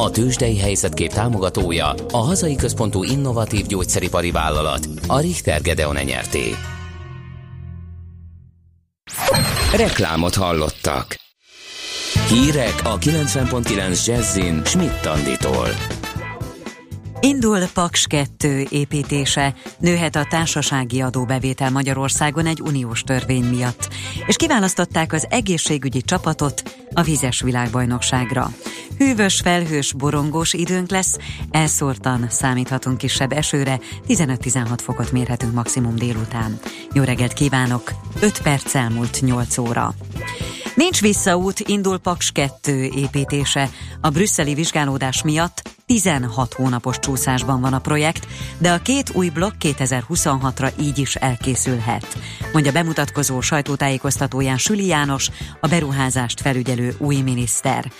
A tőzsdei helyzetkép támogatója, a hazai központú innovatív gyógyszeripari vállalat, a Richter Gedeon nyerté. Reklámot hallottak. Hírek a 90.9 Jazzin Schmidt Tanditól. Indul Paks 2 építése, nőhet a társasági adóbevétel Magyarországon egy uniós törvény miatt, és kiválasztották az egészségügyi csapatot a vizes világbajnokságra. Hűvös, felhős, borongós időnk lesz, elszórtan számíthatunk kisebb esőre, 15-16 fokot mérhetünk maximum délután. Jó reggelt kívánok, 5 perc elmúlt 8 óra. Nincs visszaút, indul Paks 2 építése. A brüsszeli vizsgálódás miatt 16 hónapos csúszásban van a projekt, de a két új blokk 2026-ra így is elkészülhet. Mondja bemutatkozó sajtótájékoztatóján Süli János, a beruházást felügyelő új miniszter.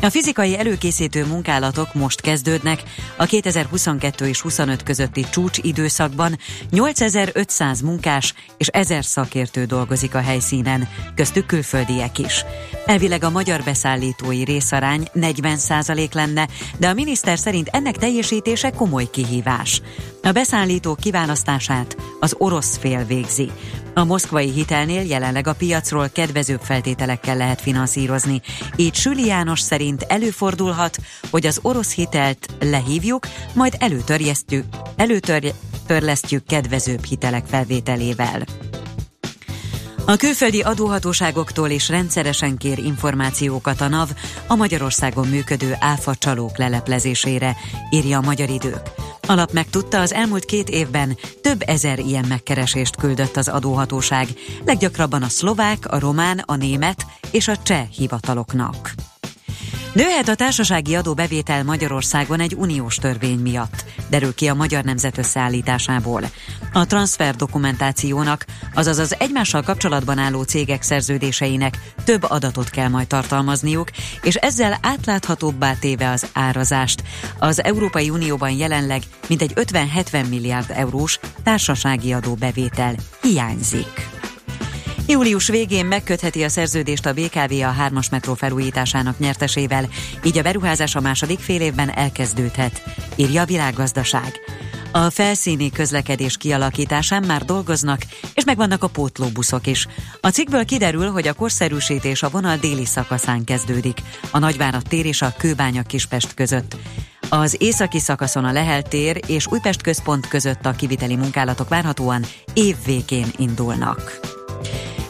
A fizikai előkészítő munkálatok most kezdődnek, a 2022 és 25 közötti csúcs időszakban 8500 munkás és 1000 szakértő dolgozik a helyszínen, köztük külföldiek is. Elvileg a magyar beszállítói részarány 40% lenne, de a miniszter miniszter szerint ennek teljesítése komoly kihívás. A beszállítók kiválasztását az orosz fél végzi. A moszkvai hitelnél jelenleg a piacról kedvezőbb feltételekkel lehet finanszírozni, így Süli János szerint előfordulhat, hogy az orosz hitelt lehívjuk, majd előtörjesztjük, előtörlesztjük kedvezőbb hitelek felvételével. A külföldi adóhatóságoktól is rendszeresen kér információkat a NAV a Magyarországon működő áfa csalók leleplezésére, írja a Magyar Idők. Alap megtudta, az elmúlt két évben több ezer ilyen megkeresést küldött az adóhatóság, leggyakrabban a szlovák, a román, a német és a cseh hivataloknak. Nőhet a társasági adóbevétel Magyarországon egy uniós törvény miatt, derül ki a Magyar Nemzet összeállításából. A transfer dokumentációnak, azaz az egymással kapcsolatban álló cégek szerződéseinek több adatot kell majd tartalmazniuk, és ezzel átláthatóbbá téve az árazást. Az Európai Unióban jelenleg mintegy 50-70 milliárd eurós társasági adóbevétel hiányzik. Július végén megkötheti a szerződést a BKV a 3-as metró felújításának nyertesével, így a beruházás a második fél évben elkezdődhet, írja a világgazdaság. A felszíni közlekedés kialakításán már dolgoznak, és megvannak a pótlóbuszok is. A cikkből kiderül, hogy a korszerűsítés a vonal déli szakaszán kezdődik, a Nagyvárad tér és a Kőbánya Kispest között. Az északi szakaszon a Lehel tér és Újpest központ között a kiviteli munkálatok várhatóan év végén indulnak.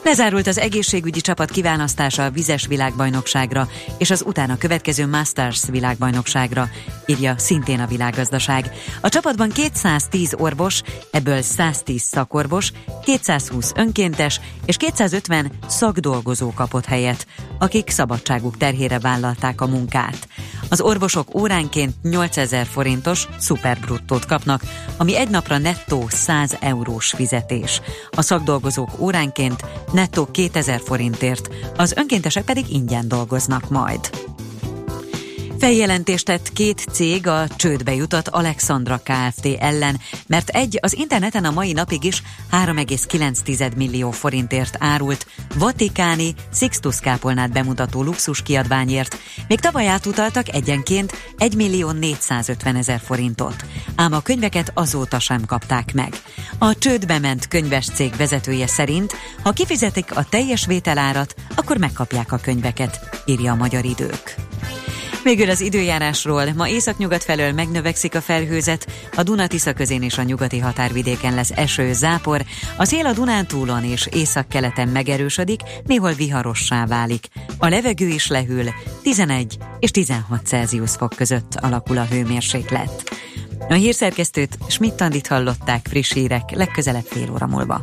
Lezárult az egészségügyi csapat kiválasztása a vizes világbajnokságra és az utána következő Masters világbajnokságra, írja szintén a világgazdaság. A csapatban 210 orvos, ebből 110 szakorvos, 220 önkéntes és 250 szakdolgozó kapott helyet, akik szabadságuk terhére vállalták a munkát. Az orvosok óránként 8000 forintos szuperbruttót kapnak, ami egy napra nettó 100 eurós fizetés. A szakdolgozók óránként nettó 2000 forintért, az önkéntesek pedig ingyen dolgoznak majd. Feljelentést tett két cég a csődbe jutott Alexandra Kft. ellen, mert egy az interneten a mai napig is 3,9 millió forintért árult vatikáni Sixtus kápolnát bemutató luxus kiadványért, még tavaly átutaltak egyenként 1 millió 450 ezer forintot. Ám a könyveket azóta sem kapták meg. A csődbe ment könyves cég vezetője szerint, ha kifizetik a teljes vételárat, akkor megkapják a könyveket, írja a Magyar Idők. Végül az időjárásról. Ma északnyugat felől megnövekszik a felhőzet, a Duna-Tisza közén és a nyugati határvidéken lesz eső, zápor, a szél a Dunántúlon és északkeleten megerősödik, néhol viharossá válik. A levegő is lehűl, 11 és 16 Celsius fok között alakul a hőmérséklet. A hírszerkesztőt Schmidt-Tandit hallották friss hírek legközelebb fél óra múlva.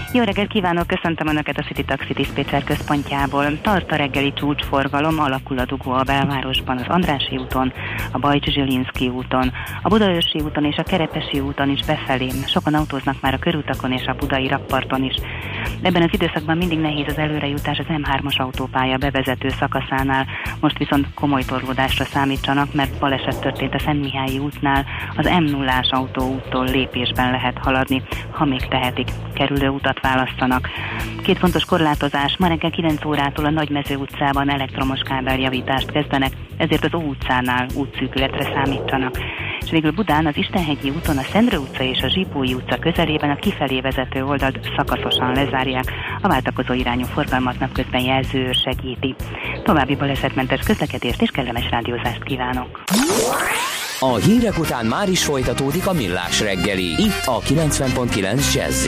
Jó reggelt kívánok, köszöntöm Önöket a City Taxi Dispatcher központjából. Tart a reggeli csúcsforgalom, alakul a dugó a belvárosban, az Andrási úton, a Bajcs Zsilinszki úton, a Budaörsi úton és a Kerepesi úton is befelé. Sokan autóznak már a körutakon és a budai rakparton is. Ebben az időszakban mindig nehéz az előrejutás az M3-as autópálya bevezető szakaszánál, Most viszont komoly torlódásra számítsanak, mert baleset történt a Szent Mihályi útnál, az m 0 autóúttól lépésben lehet haladni, ha még tehetik, kerülő utat választanak. Két fontos korlátozás, ma reggel 9 órától a Nagymező utcában elektromos kábeljavítást kezdenek, ezért az Ó utcánál útszűkületre számítsanak és végül Budán az Istenhegyi úton a Szendrő utca és a Zsipói utca közelében a kifelé vezető oldalt szakaszosan lezárják. A váltakozó irányú forgalmat napközben jelző segíti. További balesetmentes közlekedést és kellemes rádiózást kívánok! A hírek után már is folytatódik a millás reggeli, itt a 90.9 jazz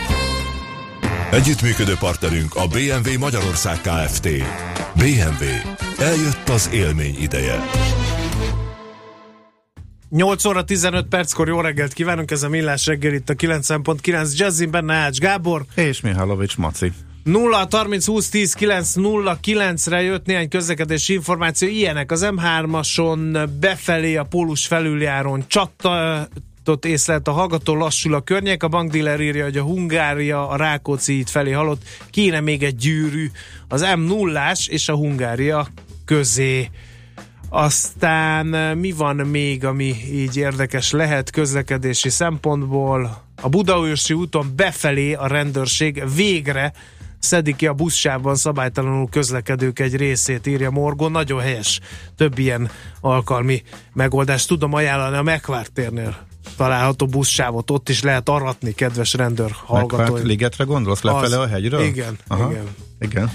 Együttműködő partnerünk a BMW Magyarország Kft. BMW. Eljött az élmény ideje. 8 óra 15 perckor jó reggelt kívánunk, ez a Millás reggel itt a 9.9 Jazzin, benne Ács Gábor. És Mihálovics Maci. 0 30 20 10 9 0 9-re jött néhány közlekedési információ, ilyenek az M3-ason befelé a Pólus felüljáron csatta, ott észlelt a hallgató, lassul a környék, a bankdíler írja, hogy a Hungária a Rákóczi itt felé halott, kéne még egy gyűrű az m 0 és a Hungária közé. Aztán mi van még, ami így érdekes lehet közlekedési szempontból? A Budaörsi úton befelé a rendőrség végre szedik ki a buszsávban szabálytalanul közlekedők egy részét, írja Morgo. Nagyon helyes. Több ilyen alkalmi megoldást tudom ajánlani a Megvárt térnél található buszsávot, ott is lehet aratni, kedves rendőr hallgatói. Megvárt ligetre gondolsz, lefele Az, a hegyről? Igen, Aha. igen. Igen.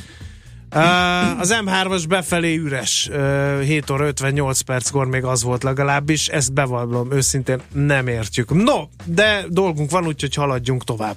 Uh, az M3-as befelé üres, uh, 7 óra 58 perckor még az volt legalábbis, ezt bevallom őszintén nem értjük. No, de dolgunk van, úgyhogy haladjunk tovább.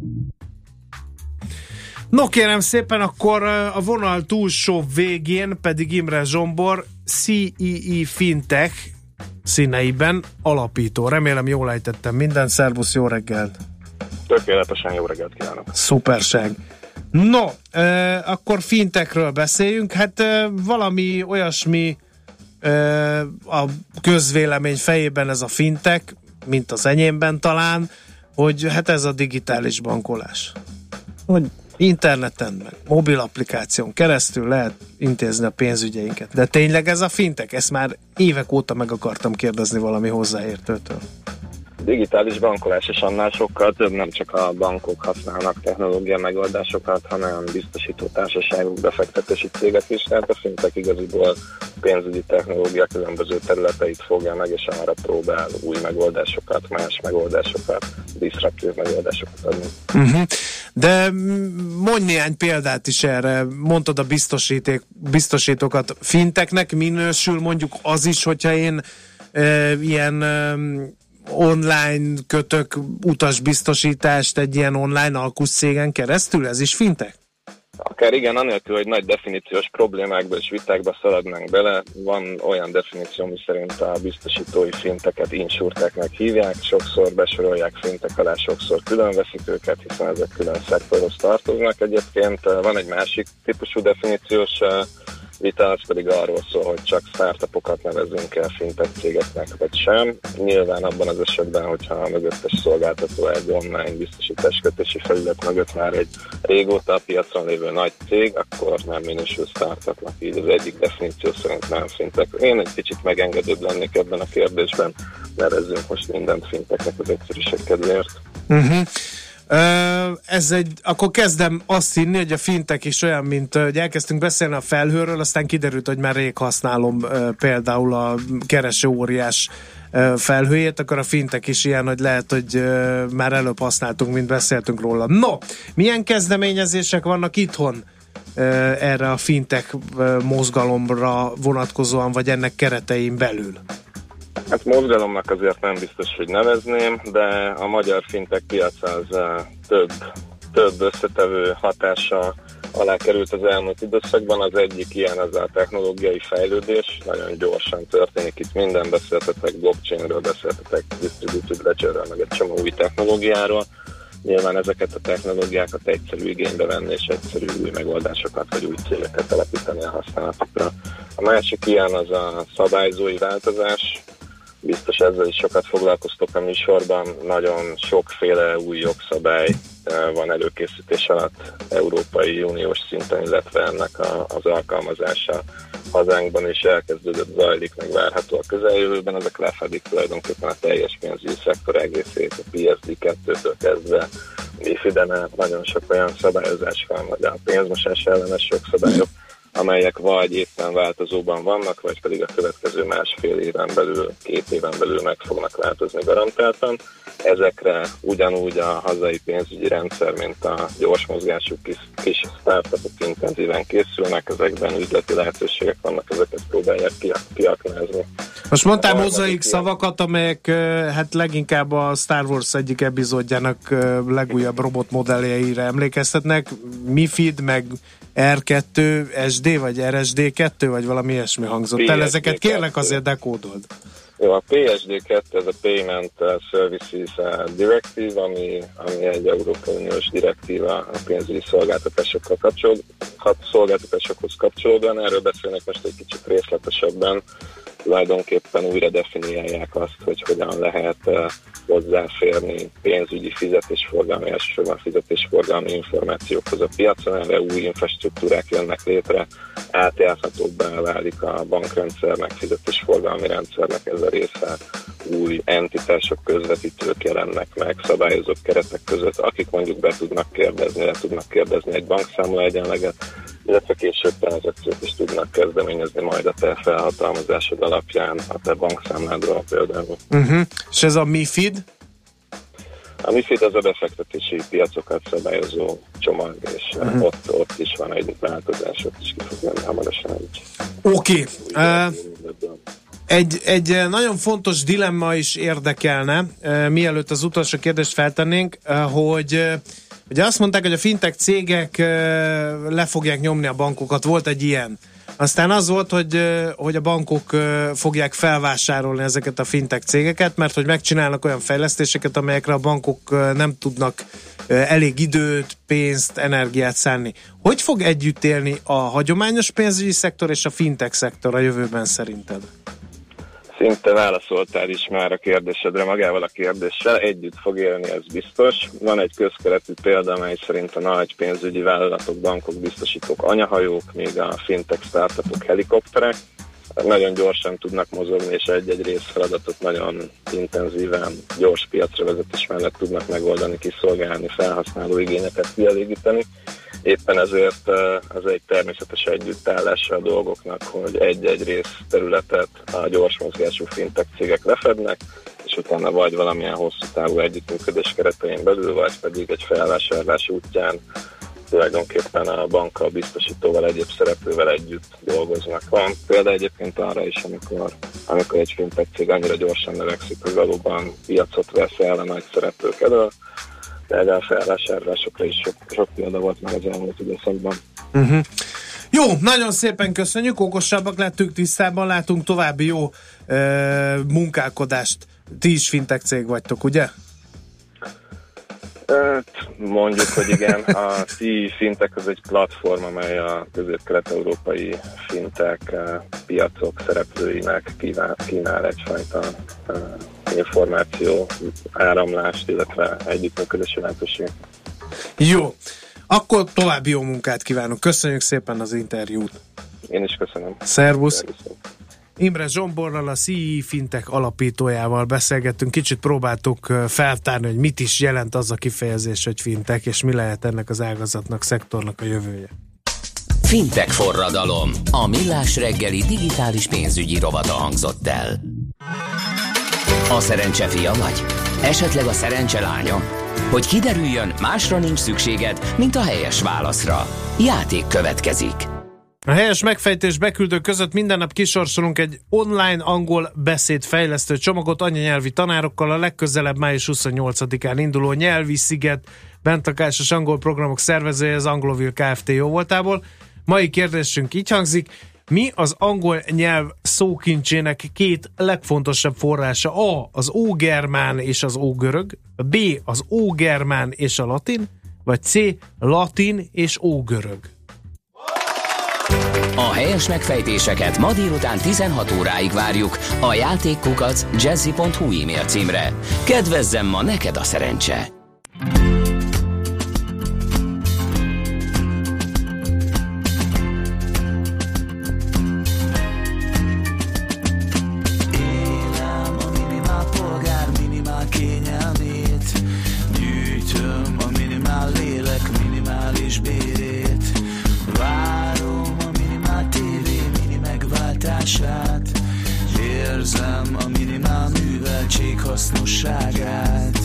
No kérem szépen, akkor a vonal túlsó végén pedig Imre Zsombor, CEE Fintech színeiben alapító. Remélem jól ejtettem minden. Szervusz, jó reggelt! Tökéletesen jó reggelt kívánok! Szuperság! No, uh, akkor fintekről beszéljünk. Hát uh, valami olyasmi uh, a közvélemény fejében ez a fintek, mint az enyémben talán, hogy hát ez a digitális bankolás. Hogy interneten, meg mobil applikáción keresztül lehet intézni a pénzügyeinket. De tényleg ez a fintek? Ezt már évek óta meg akartam kérdezni valami hozzáértőtől. Digitális bankolás és annál sokkal több, nem csak a bankok használnak technológia megoldásokat, hanem biztosító társaságok, befektetési cégek is, tehát a fintek igaziból pénzügyi technológia különböző területeit fogja meg, és arra próbál új megoldásokat, más megoldásokat, diszraptív megoldásokat adni. Uh-huh. De mondj néhány példát is erre. Mondtad a biztosíték, biztosítókat. Finteknek minősül mondjuk az is, hogyha én e, ilyen e, online kötök utasbiztosítást egy ilyen online alkuszcégen keresztül? Ez is fintek? Akár igen, anélkül, hogy nagy definíciós problémákba és vitákba szaladnánk bele, van olyan definíció, mi szerint a biztosítói finteket insurteknek hívják, sokszor besorolják fintek alá, sokszor külön veszik őket, hiszen ezek külön szektorhoz tartoznak. Egyébként van egy másik típusú definíciós vita az pedig arról szól, hogy csak startupokat nevezünk el fintech cégeknek, vagy sem. Nyilván abban az esetben, hogyha a mögöttes szolgáltató egy online biztosításkötési felület mögött már egy régóta a piacon lévő nagy cég, akkor nem minősül startupnak. Így az egyik definíció szerint nem fintech. Én egy kicsit megengedőbb lennék ebben a kérdésben, nevezzünk most mindent finteknek az egyszerűség kedvéért. Uh-huh. Ez egy, akkor kezdem azt hinni, hogy a fintek is olyan, mint hogy elkezdtünk beszélni a felhőről, aztán kiderült, hogy már rég használom például a kereső óriás felhőjét, akkor a fintek is ilyen, hogy lehet, hogy már előbb használtunk, mint beszéltünk róla. No, milyen kezdeményezések vannak itthon erre a fintek mozgalomra vonatkozóan, vagy ennek keretein belül? Hát mozgalomnak azért nem biztos, hogy nevezném, de a magyar fintek piac az több, több összetevő hatása alá került az elmúlt időszakban. Az egyik ilyen az a technológiai fejlődés, nagyon gyorsan történik itt minden, beszéltetek blockchainről, beszéltetek distributed ledgerről, meg egy csomó új technológiáról. Nyilván ezeket a technológiákat egyszerű igénybe venni, és egyszerű új megoldásokat vagy új céleket telepíteni a használatokra. A másik ilyen az a szabályzói változás, biztos ezzel is sokat foglalkoztok a műsorban. Nagyon sokféle új jogszabály van előkészítés alatt Európai Uniós szinten, illetve ennek a, az alkalmazása hazánkban is elkezdődött, zajlik, meg várható a közeljövőben. Ezek lefedik tulajdonképpen a teljes pénzügyi szektor egészét, a PSD 2-től kezdve MIFID-en nagyon sok olyan szabályozás van, vagy a pénzmosás ellenes jogszabályok, amelyek vagy éppen változóban vannak, vagy pedig a következő másfél éven belül, két éven belül meg fognak változni garantáltan. Ezekre ugyanúgy a hazai pénzügyi rendszer, mint a gyors mozgású kis, kis startupok intenzíven készülnek, ezekben üzleti lehetőségek vannak, ezeket próbálják kiaknázni. Most mondtál mozaik szavakat, amelyek hát leginkább a Star Wars egyik epizódjának legújabb robot modelljeire emlékeztetnek. Mifid, meg R2, SD, vagy RSD2, vagy valami ilyesmi hangzott el. Ezeket kérlek azért dekódold. Jó, a PSD2 ez a Payment Services Directive, ami, ami egy Európai Uniós direktíva a pénzügyi szolgáltatásokkal kapcsolód, szolgáltatásokhoz kapcsolódóan. Erről beszélnek most egy kicsit részletesebben. Tulajdonképpen újra definiálják azt, hogy hogyan lehet hozzáférni pénzügyi fizetésforgalmi, elsősorban fizetésforgalmi információkhoz a piacon, erre új infrastruktúrák jönnek létre, átjárhatóbbá válik a bankrendszernek, fizetésforgalmi rendszernek ez a része, új entitások, közvetítők jelennek meg szabályozott keretek között, akik mondjuk be tudnak kérdezni, le tudnak kérdezni egy bankszámla egyenleget, illetve később tranzakciót is tudnak kezdeményezni majd a te felhatalmazásod alapján a te bankszámládról például. Uh-huh. És ez a MIFID? A MIFID az a befektetési piacokat szabályozó csomag, és uh-huh. ott, ott is van egy változás, ott is ki fog jönni hamarosan. Oké. Okay. Uh, egy, egy nagyon fontos dilemma is érdekelne, uh, mielőtt az utolsó kérdést feltennénk, uh, hogy Ugye azt mondták, hogy a fintech cégek le fogják nyomni a bankokat, volt egy ilyen. Aztán az volt, hogy, hogy a bankok fogják felvásárolni ezeket a fintech cégeket, mert hogy megcsinálnak olyan fejlesztéseket, amelyekre a bankok nem tudnak elég időt, pénzt, energiát szánni. Hogy fog együtt élni a hagyományos pénzügyi szektor és a fintech szektor a jövőben szerinted? Szinte válaszoltál is már a kérdésedre magával a kérdéssel, együtt fog élni, ez biztos. Van egy közkeletű példa, amely szerint a nagy pénzügyi vállalatok, bankok, biztosítók anyahajók, még a fintech startupok helikopterek, nagyon gyorsan tudnak mozogni, és egy-egy részfeladatot nagyon intenzíven, gyors piacra vezetés mellett tudnak megoldani, kiszolgálni, felhasználó igényeket kielégíteni. Éppen ezért ez egy természetes együttállása a dolgoknak, hogy egy-egy rész területet a gyors mozgású fintek cégek lefednek, és utána vagy valamilyen hosszú távú együttműködés keretein belül, vagy pedig egy felvásárlás útján tulajdonképpen a bankkal, biztosítóval, egyéb szereplővel együtt dolgoznak. Van példa egyébként arra is, amikor, amikor egy fintech cég annyira gyorsan növekszik, hogy valóban piacot vesz el a nagy szereplők elől, de a felvásárlásokra is sok, sok példa volt már az elmúlt időszakban. Uh-huh. Jó, nagyon szépen köszönjük, okosabbak lettünk, tisztában látunk, további jó e, munkálkodást. Ti is fintech cég vagytok, ugye? Mondjuk, hogy igen, a CI Fintech az egy platform, amely a közép-kelet-európai fintek piacok szereplőinek kínál, kínál egyfajta információ áramlást, illetve együttműködési lehetőséget. Jó, akkor további jó munkát kívánok. Köszönjük szépen az interjút. Én is köszönöm. Szervusz. Szervusz. Imre Zsomborral, a CI Fintech alapítójával beszélgettünk, kicsit próbáltuk feltárni, hogy mit is jelent az a kifejezés, hogy fintech, és mi lehet ennek az ágazatnak, szektornak a jövője. Fintech forradalom. A millás reggeli digitális pénzügyi rovata hangzott el. A szerencse fia vagy? Esetleg a szerencse lánya? Hogy kiderüljön, másra nincs szükséged, mint a helyes válaszra. Játék következik. A helyes megfejtés beküldő között minden nap kisorsolunk egy online angol beszédfejlesztő csomagot anyanyelvi tanárokkal a legközelebb május 28-án induló nyelvi sziget bentlakásos angol programok szervezője az Anglovil Kft. jó voltából. Mai kérdésünk így hangzik, mi az angol nyelv szókincsének két legfontosabb forrása? A. Az ógermán és az ógörög, B. Az ógermán és a latin, vagy C. Latin és ógörög. A helyes megfejtéseket ma délután 16 óráig várjuk a játékkukac jazzy.hu e-mail címre. Kedvezzem ma neked a szerencse! hasznosságát.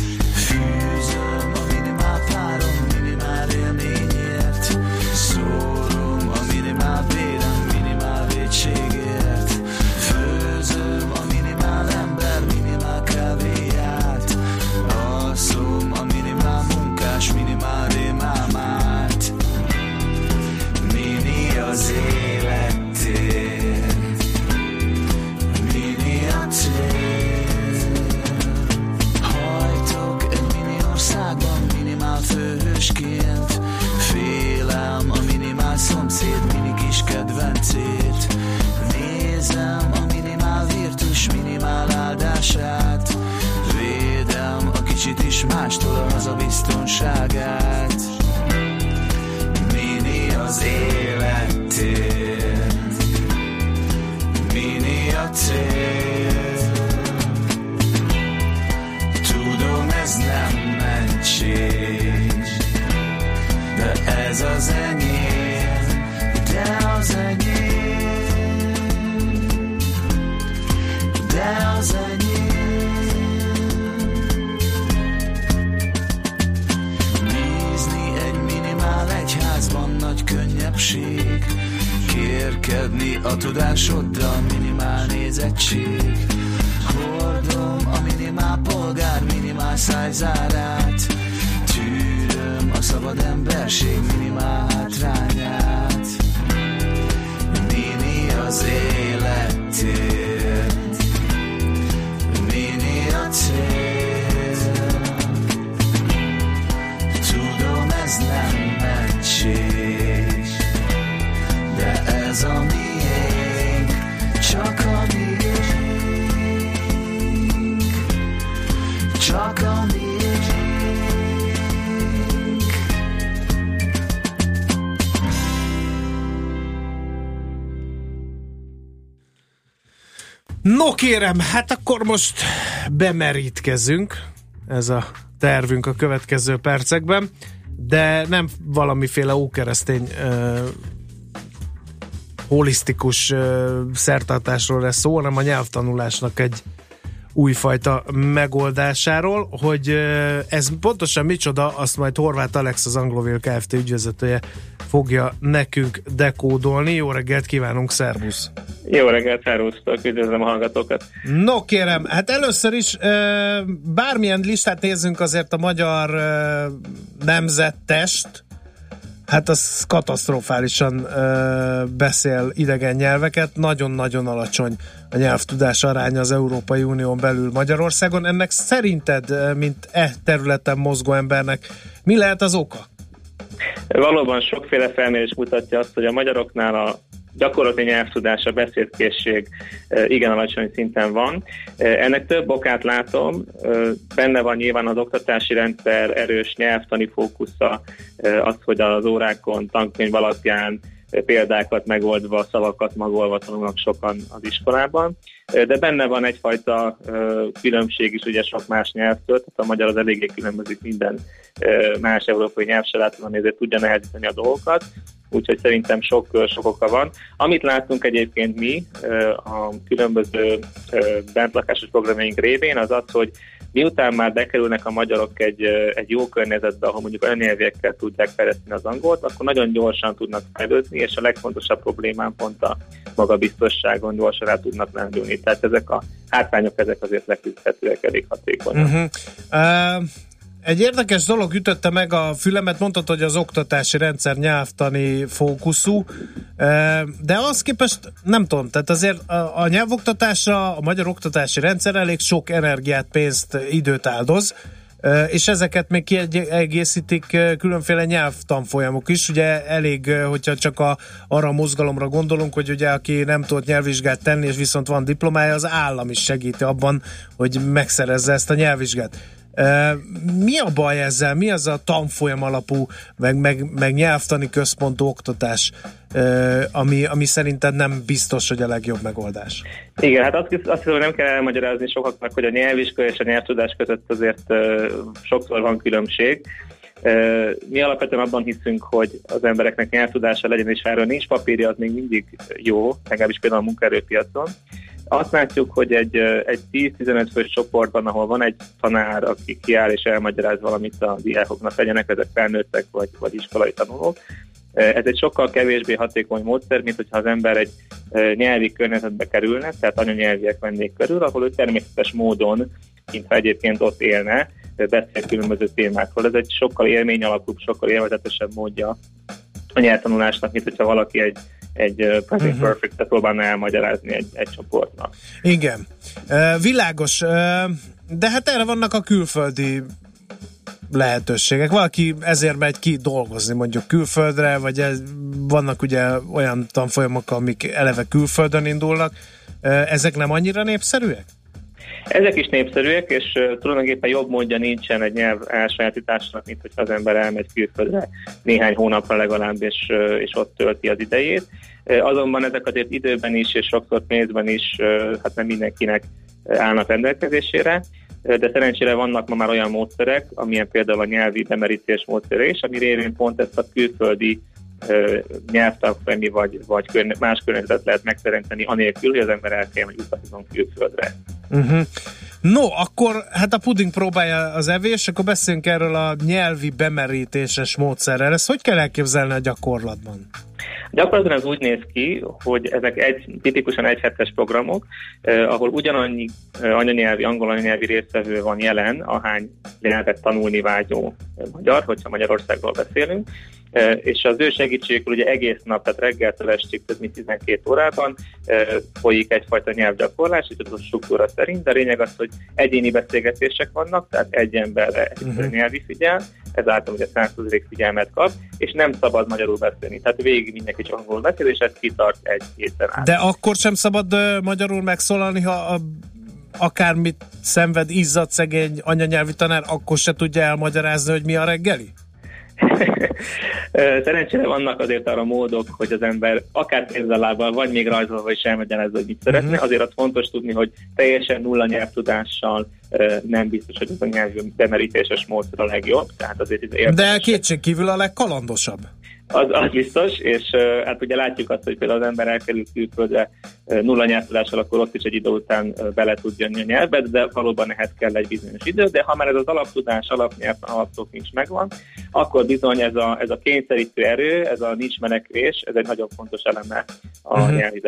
No kérem, hát akkor most bemerítkezünk. Ez a tervünk a következő percekben, de nem valamiféle ókeresztény holisztikus szertartásról lesz szó, hanem a nyelvtanulásnak egy újfajta megoldásáról, hogy ez pontosan micsoda, azt majd Horváth Alex, az Anglovil Kft. ügyvezetője fogja nekünk dekódolni. Jó reggelt kívánunk, szervusz! Jó reggelt, szervusztok, üdvözlöm a hallgatókat. No kérem, hát először is bármilyen listát nézzünk azért a magyar nemzettest, hát az katasztrofálisan beszél idegen nyelveket, nagyon-nagyon alacsony a nyelvtudás aránya az Európai Unión belül Magyarországon. Ennek szerinted, mint e területen mozgó embernek, mi lehet az oka? Valóban sokféle felmérés mutatja azt, hogy a magyaroknál a gyakorlati nyelvtudása, beszédkészség igen alacsony szinten van. Ennek több okát látom, benne van nyilván az oktatási rendszer erős nyelvtani fókusza, az, hogy az órákon, tankönyv alapján példákat megoldva, szavakat magolva tanulnak sokan az iskolában, de benne van egyfajta különbség is ugye sok más nyelvtől, tehát a magyar az eléggé különbözik minden más európai nyelvselátban, ezért tudja nehezíteni a dolgokat, úgyhogy szerintem sok, sok oka van. Amit látunk egyébként mi a különböző bentlakásos programjaink révén, az az, hogy miután már bekerülnek a magyarok egy, egy jó környezetbe, ahol mondjuk olyan nyelvekkel tudják fejleszteni az angolt, akkor nagyon gyorsan tudnak fejlődni, és a legfontosabb problémám pont a magabiztosságon gyorsan rá tudnak lendülni. Tehát ezek a hátrányok, ezek azért leküzdhetőek elég hatékonyan. Uh-huh. Uh, egy érdekes dolog ütötte meg a fülemet, mondtad, hogy az oktatási rendszer nyelvtani fókuszú, de az képest nem tudom, tehát azért a, a nyelvoktatásra a magyar oktatási rendszer elég sok energiát, pénzt, időt áldoz, és ezeket még kiegészítik különféle nyelvtanfolyamok is. Ugye elég, hogyha csak a, arra a mozgalomra gondolunk, hogy ugye aki nem tudott nyelvvizsgát tenni, és viszont van diplomája, az állam is segíti abban, hogy megszerezze ezt a nyelvvizsgát. Mi a baj ezzel? Mi az a tanfolyam alapú, meg, meg, meg nyelvtani központú oktatás, ami, ami szerinted nem biztos, hogy a legjobb megoldás? Igen, hát azt, azt hiszem, hogy nem kell elmagyarázni sokaknak, hogy a nyelviskola és a nyelvtudás között azért sokszor van különbség. Mi alapvetően abban hiszünk, hogy az embereknek nyelvtudása legyen, és erről nincs papírja, az még mindig jó, legalábbis például a munkaerőpiacon. Azt látjuk, hogy egy, egy 10-15 fős csoportban, ahol van egy tanár, aki kiáll és elmagyaráz valamit a diákoknak, legyenek ezek felnőttek vagy, vagy iskolai tanulók, ez egy sokkal kevésbé hatékony módszer, mint hogyha az ember egy nyelvi környezetbe kerülne, tehát anyanyelviek vennék körül, ahol ő természetes módon, mint egyébként ott élne, beszél különböző témákról. Ez egy sokkal élmény alapúbb, sokkal élvezetesebb módja a nyelvtanulásnak, mint hogyha valaki egy egy Present uh-huh. Perfect-et próbálna elmagyarázni egy, egy csoportnak. Igen. Uh, világos. Uh, de hát erre vannak a külföldi lehetőségek. Valaki ezért megy ki dolgozni mondjuk külföldre, vagy ez, vannak ugye olyan tanfolyamok, amik eleve külföldön indulnak. Ezek nem annyira népszerűek? Ezek is népszerűek, és tulajdonképpen jobb módja nincsen egy nyelv elsajátításnak, mint hogyha az ember elmegy külföldre néhány hónapra legalább, és, és ott tölti az idejét. Azonban ezek azért időben is, és sokszor pénzben is, hát nem mindenkinek állnak rendelkezésére, de szerencsére vannak ma már olyan módszerek, amilyen például a nyelvi bemerítés módszere is, ami révén pont ezt a külföldi nyelvtanfolyami vagy, vagy más környezetet lehet megteremteni, anélkül, hogy az ember el kell, hogy utazzon külföldre. Uh-huh. No, akkor hát a puding próbálja az evés, akkor beszéljünk erről a nyelvi bemerítéses módszerrel. Ezt hogy kell elképzelni a gyakorlatban? Gyakorlatilag ez úgy néz ki, hogy ezek egy, tipikusan egyhetes programok, eh, ahol ugyanannyi eh, anyanyelvi, angol anyanyelvi résztvevő van jelen, ahány nyelvet tanulni vágyó magyar, hogyha Magyarországról beszélünk, és az ő segítségükkel ugye egész nap, tehát reggeltől estig több mint 12 órában folyik egyfajta nyelvgyakorlás, és a struktúra szerint, de a lényeg az, hogy egyéni beszélgetések vannak, tehát egy emberre egy uh-huh. nyelvi figyel, ezáltal ugye 100% figyelmet kap, és nem szabad magyarul beszélni. Tehát végig mindenki csak angolul beszél, és ez kitart egy héten át. De akkor sem szabad uh, magyarul megszólalni, ha a akármit szenved, izzad szegény anyanyelvi tanár, akkor se tudja elmagyarázni, hogy mi a reggeli? Szerencsére vannak azért arra módok, hogy az ember akár pénzzel vagy még rajzolva is elmagyarázza, hogy mit szeretne. Uh-huh. Azért az fontos tudni, hogy teljesen nulla nyelvtudással nem biztos, hogy ez a nyelvű bemerítéses módszer a legjobb. Tehát azért ez De kétség kívül a legkalandosabb. Az, az biztos, és uh, hát ugye látjuk azt, hogy például az ember elkerül külföldre uh, nulla nyelvtudással, akkor ott is egy idő után uh, bele tud jönni a nyelvet, de valóban ehhez kell egy bizonyos idő, de ha már ez az alaptudás, alapnyelv, alapszók nincs megvan, akkor bizony ez a, ez a kényszerítő erő, ez a nincs menekvés, ez egy nagyon fontos eleme a uh-huh. nyelvi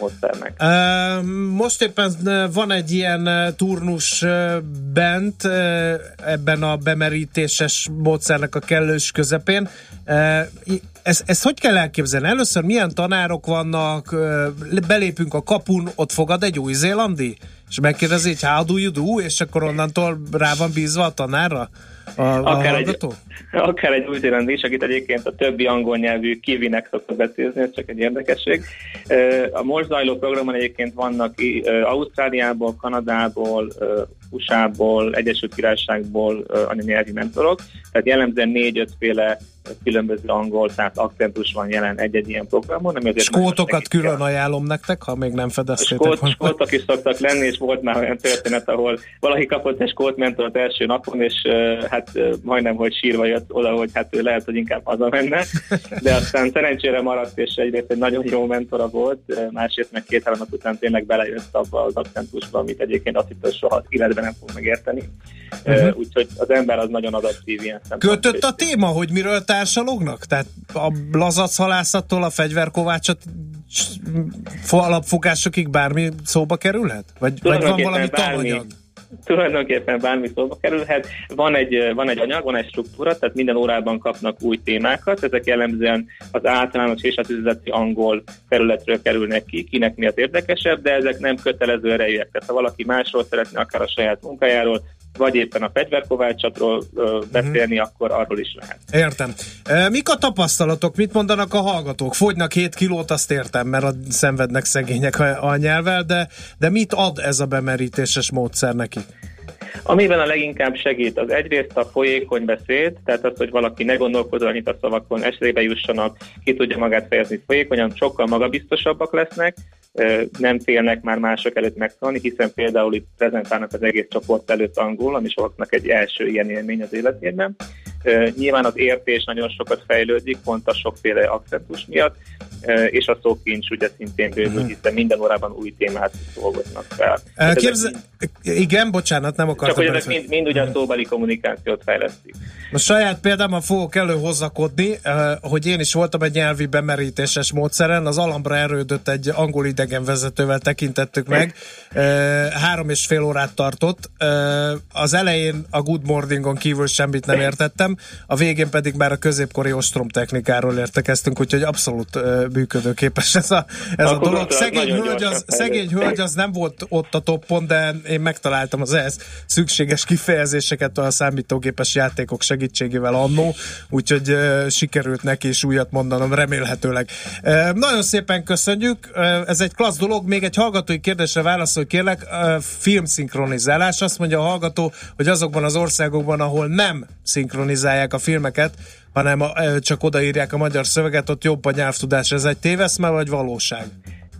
módszernek. Uh, most éppen van egy ilyen turnus bent ebben a bemerítéses módszernek a kellős közepén. Ezt, ezt hogy kell elképzelni? Először milyen tanárok vannak, belépünk a kapun, ott fogad egy új-zélandi, és megkérdezi, hogy how do you do, és akkor onnantól rá van bízva a tanárra? A, akár, a egy, akár egy új is, akit egyébként a többi angol nyelvű kivinek szokta beszélni, ez csak egy érdekesség. A most zajló programon egyébként vannak Ausztráliából, Kanadából, USA-ból, Egyesült Királyságból anyanyelvi mentorok, tehát jellemzően négy-öt féle különböző angol, tehát akcentus van jelen egy-egy ilyen programon. Ami azért Skótokat külön ajánlom nektek, ha még nem fedeztétek. Skót, skótok is szoktak lenni, és volt már olyan történet, ahol valaki kapott egy skót mentort első napon, és hát majdnem, hogy sírva jött oda, hogy hát ő lehet, hogy inkább hazamenne, de aztán szerencsére maradt, és egyrészt egy nagyon jó mentora volt, másrészt meg két-három nap után tényleg belejött abba az akcentusba, amit egyébként azt hitt, soha életben nem fog megérteni. Uh-huh. Úgyhogy az ember az nagyon adaptív ilyen Kötött a téma, hogy miről társalognak? Tehát a lazac halászattól a fegyverkovácsot alapfogásokig bármi szóba kerülhet? Vagy, vagy van valami tananyag? Tulajdonképpen bármi szóba kerülhet. Van egy, van egy anyag, van egy struktúra, tehát minden órában kapnak új témákat, ezek jellemzően az általános és az üzleti angol területről kerülnek ki, kinek miatt érdekesebb, de ezek nem kötelező erejűek. Tehát ha valaki másról szeretne, akár a saját munkájáról, vagy éppen a fegyverkovácsatról beszélni, uh-huh. akkor arról is lehet. Értem. Mik a tapasztalatok? Mit mondanak a hallgatók? Fogynak 7 kilót, azt értem, mert a szenvednek szegények a, a nyelvel, de, de mit ad ez a bemerítéses módszer neki? Amiben a leginkább segít, az egyrészt a folyékony beszéd, tehát az, hogy valaki ne gondolkodó annyit a szavakon, esélybe jussanak, ki tudja magát fejezni folyékonyan, sokkal magabiztosabbak lesznek, nem félnek már mások előtt megszólni, hiszen például itt prezentálnak az egész csoport előtt angol, ami sokaknak egy első ilyen élmény az életében. Nyilván az értés nagyon sokat fejlődik, pont a sokféle akcentus miatt, és a szókincs ugye szintén bővül, mhm. hiszen minden órában új témát dolgoznak fel. Képze... Igen, bocsánat, nem akartam. Csak hogy ezek mind, mind ugye a szóbeli kommunikációt fejlesztik. A saját példámmal fogok előhozakodni, hogy én is voltam egy nyelvi bemerítéses módszeren, az alambra erődött egy angol idegenvezetővel tekintettük meg, három és fél órát tartott, az elején a Good Morningon kívül semmit nem értettem, a végén pedig már a középkori ostrom technikáról értekeztünk, úgyhogy abszolút működőképes ez a, ez a dolog. Szegény hölgy, az, szegény hölgy az nem volt ott a toppon, de én megtaláltam az ehhez szükséges kifejezéseket a számítógépes játékok segítségével annó, úgyhogy uh, sikerült neki is újat mondanom, remélhetőleg. Uh, nagyon szépen köszönjük, uh, ez egy klassz dolog, még egy hallgatói kérdésre válaszolj kérlek, uh, filmszinkronizálás, azt mondja a hallgató, hogy azokban az országokban, ahol nem szinkronizálják a filmeket, hanem a, csak odaírják a magyar szöveget, ott jobb a nyelvtudás. Ez egy téveszme, vagy valóság?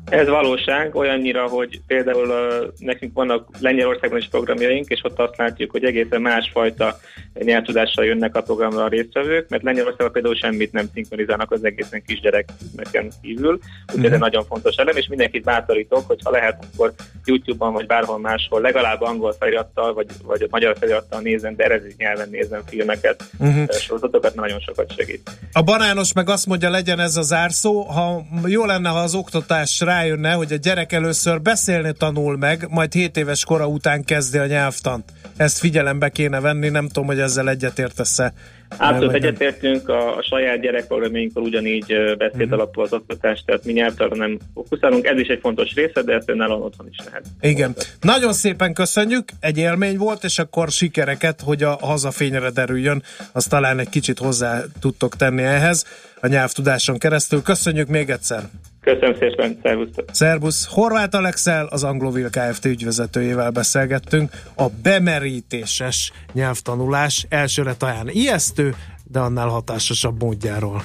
Ez valóság, olyannyira, hogy például a, nekünk vannak Lengyelországban is programjaink, és ott azt látjuk, hogy egészen másfajta nyelvtudással jönnek a programra a résztvevők, mert Lengyelországban például semmit nem szinkronizálnak az egészen kisgyerekeken kívül, úgyhogy mm-hmm. ez egy mhm. nagyon fontos elem, és mindenkit bátorítok, hogy ha lehet, akkor YouTube-on vagy bárhol máshol legalább angol felirattal, vagy, vagy magyar felirattal nézzen, de eredeti nyelven nézzen filmeket, mm-hmm. sorozatokat, nagyon sokat segít. A banános meg azt mondja, legyen ez a zárszó, ha jó lenne, ha az oktatás rájönne, hogy a gyerek először beszélni tanul meg, majd 7 éves kora után kezdi a nyelvtant. Ezt figyelembe kéne venni, nem tudom, hogy ezzel egyetértesz-e. Abszolút egyetértünk, a, a saját gyerekprogramjainkkal ugyanígy beszéd uh-huh. alapú az oktatás, tehát mi nyelvtarra nem fókuszálunk, ez is egy fontos része, de ezt önállóan otthon is lehet. Igen. Nagyon szépen köszönjük, egy élmény volt, és akkor sikereket, hogy a hazafényre derüljön, azt talán egy kicsit hozzá tudtok tenni ehhez a nyelvtudáson keresztül. Köszönjük még egyszer! Köszönöm szépen, szervusztok! Szervusz! Horváth Alexel, az Anglovil Kft. ügyvezetőjével beszélgettünk. A bemerítéses nyelvtanulás elsőre talán ijesztő, de annál hatásosabb módjáról.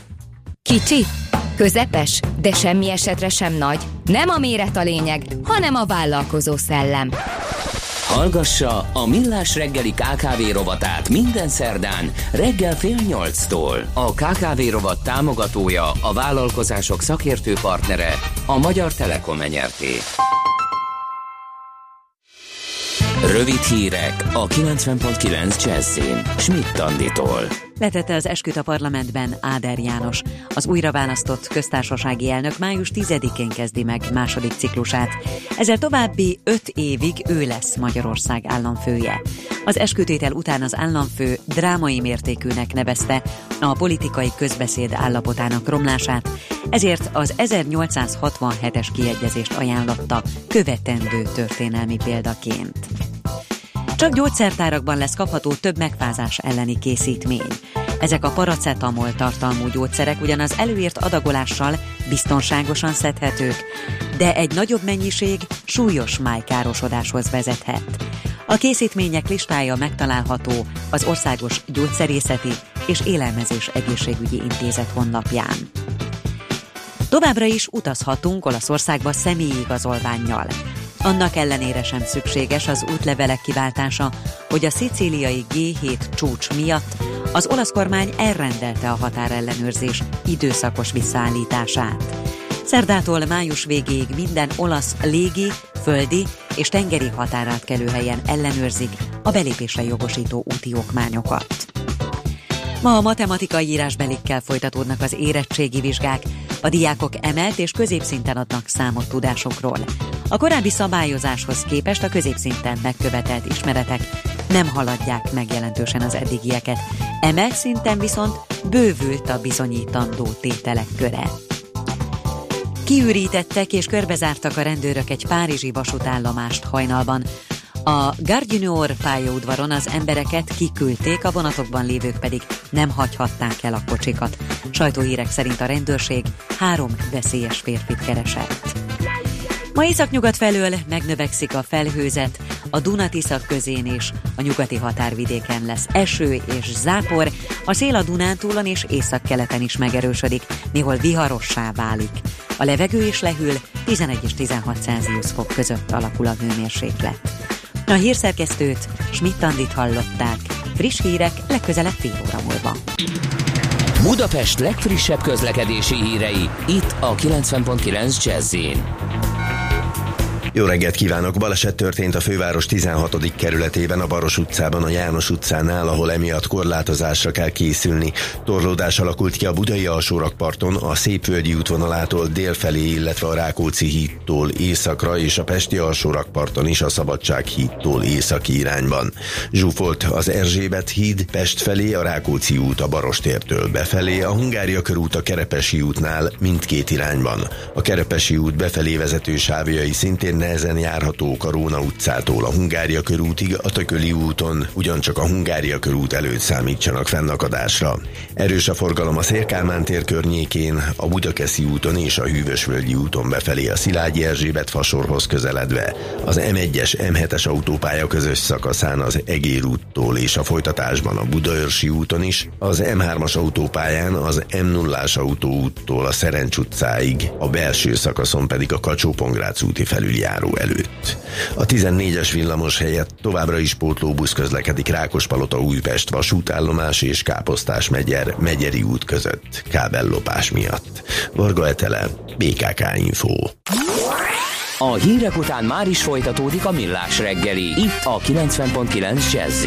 Kicsi, közepes, de semmi esetre sem nagy. Nem a méret a lényeg, hanem a vállalkozó szellem. Hallgassa a Millás reggeli KKV rovatát minden szerdán reggel fél nyolctól. A KKV rovat támogatója, a vállalkozások szakértő partnere, a Magyar Telekom enyerté. Rövid hírek a 90.9 Jazzin. Schmidt Anditól. Letette az esküt a parlamentben Áder János. Az újra választott köztársasági elnök május 10-én kezdi meg második ciklusát. Ezzel további öt évig ő lesz Magyarország államfője. Az eskütétel után az államfő drámai mértékűnek nevezte a politikai közbeszéd állapotának romlását, ezért az 1867-es kiegyezést ajánlotta követendő történelmi példaként. Csak gyógyszertárakban lesz kapható több megfázás elleni készítmény. Ezek a paracetamol tartalmú gyógyszerek ugyan az előírt adagolással biztonságosan szedhetők, de egy nagyobb mennyiség súlyos májkárosodáshoz vezethet. A készítmények listája megtalálható az Országos Gyógyszerészeti és Élelmezés Egészségügyi Intézet honlapján. Továbbra is utazhatunk Olaszországba személyi igazolványjal. Annak ellenére sem szükséges az útlevelek kiváltása, hogy a szicíliai G7 csúcs miatt az olasz kormány elrendelte a határellenőrzés időszakos visszaállítását. Szerdától május végéig minden olasz légi, földi és tengeri határátkelőhelyen ellenőrzik a belépésre jogosító úti okmányokat. Ma a matematikai írásbelikkel folytatódnak az érettségi vizsgák, a diákok emelt és középszinten adnak számot tudásokról. A korábbi szabályozáshoz képest a középszinten megkövetelt ismeretek nem haladják meg jelentősen az eddigieket. Emelt szinten viszont bővült a bizonyítandó tételek köre. Kiürítettek és körbezártak a rendőrök egy párizsi vasútállomást hajnalban. A Gare pályaudvaron az embereket kiküldték, a vonatokban lévők pedig nem hagyhatták el a kocsikat. Sajtóhírek szerint a rendőrség három veszélyes férfit keresett. Ma északnyugat felől megnövekszik a felhőzet, a Dunatiszak közén és a nyugati határvidéken lesz eső és zápor, a szél a Dunántúlon és északkeleten is megerősödik, néhol viharossá válik. A levegő is lehűl, 11 és 16 Celsius fok között alakul a hőmérséklet. A hírszerkesztőt, Schmidt-Tandit hallották. Friss hírek legközelebb fél óra múlva. Budapest legfrissebb közlekedési hírei, itt a 90.9 jazz jó reggelt kívánok! Baleset történt a főváros 16. kerületében, a Baros utcában, a János utcánál, ahol emiatt korlátozásra kell készülni. Torlódás alakult ki a Budai alsórakparton, a Szépvölgyi útvonalától délfelé, illetve a Rákóczi hídtól északra és a Pesti alsórakparton is a Szabadság hídtól északi irányban. Zsúfolt az Erzsébet híd Pest felé, a Rákóczi út a Barostértől befelé, a Hungária körút a Kerepesi útnál mindkét irányban. A Kerepesi út befelé vezető sávjai szintén nehezen járhatók a Róna utcától a Hungária körútig, a Tököli úton, ugyancsak a Hungária körút előtt számítsanak fennakadásra. Erős a forgalom a Szélkálmán tér környékén, a Budakeszi úton és a Hűvösvölgyi úton befelé a Szilágyi Erzsébet fasorhoz közeledve. Az M1-es, M7-es autópálya közös szakaszán az Egér úttól és a folytatásban a Budaörsi úton is, az M3-as autópályán az M0-ás autóúttól a Szerencs utcáig, a belső szakaszon pedig a kacsó úti felüljáró járó előtt. A 14-es villamos helyett továbbra is pótlóbusz közlekedik Rákospalota Újpest vasútállomás és Káposztás megyer Megyeri út között kábellopás miatt. Varga Etele, BKK Info. A hírek után már is folytatódik a millás reggeli, itt a 90.9 jazz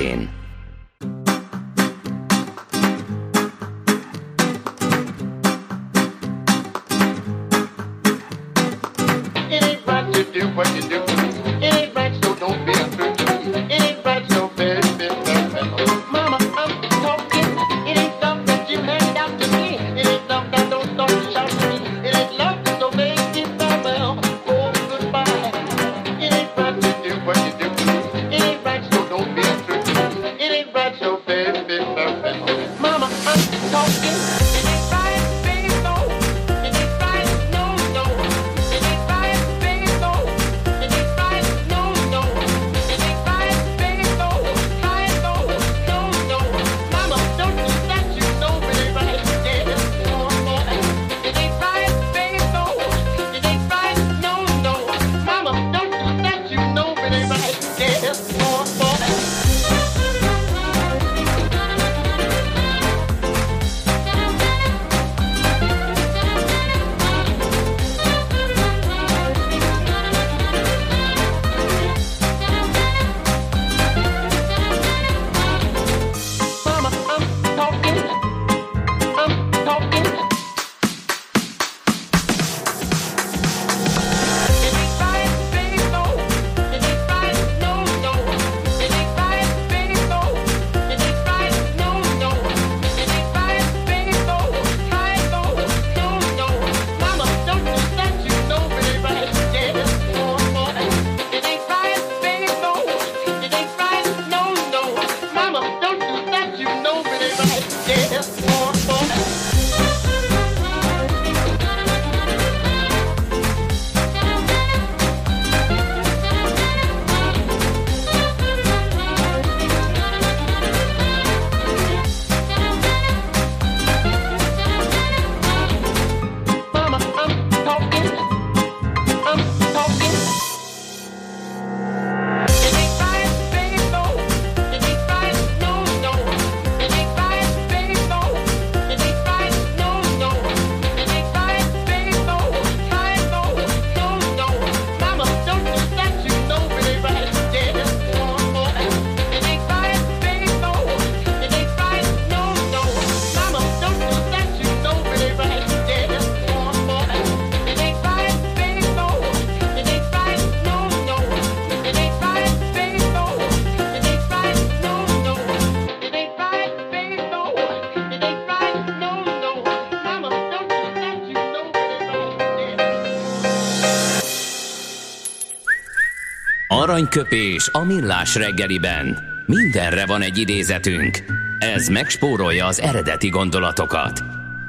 Aranyköpés a millás reggeliben. Mindenre van egy idézetünk. Ez megspórolja az eredeti gondolatokat.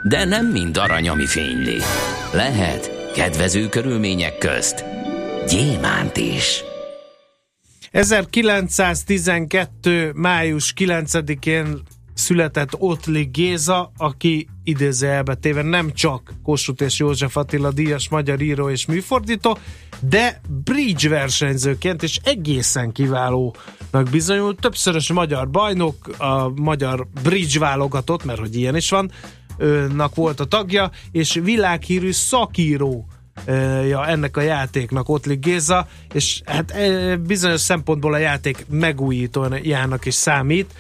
De nem mind arany, ami fényli. Lehet kedvező körülmények közt gyémánt is. 1912. május 9-én született Ottli Géza, aki idézőjelbe téve nem csak Kossuth és József Attila díjas magyar író és műfordító, de bridge versenyzőként és egészen kiválónak bizonyult. Többszörös magyar bajnok, a magyar bridge válogatott, mert hogy ilyen is van, nak volt a tagja, és világhírű szakíró ja, ennek a játéknak Ottlik Géza, és hát bizonyos szempontból a játék megújítójának is számít,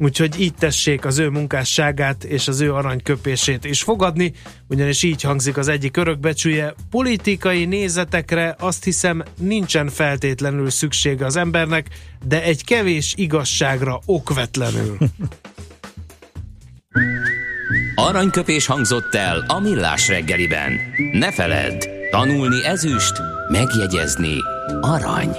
úgyhogy így tessék az ő munkásságát és az ő aranyköpését is fogadni, ugyanis így hangzik az egyik örökbecsüje. Politikai nézetekre azt hiszem nincsen feltétlenül szüksége az embernek, de egy kevés igazságra okvetlenül. Aranyköpés hangzott el a millás reggeliben. Ne feledd, tanulni ezüst, megjegyezni arany.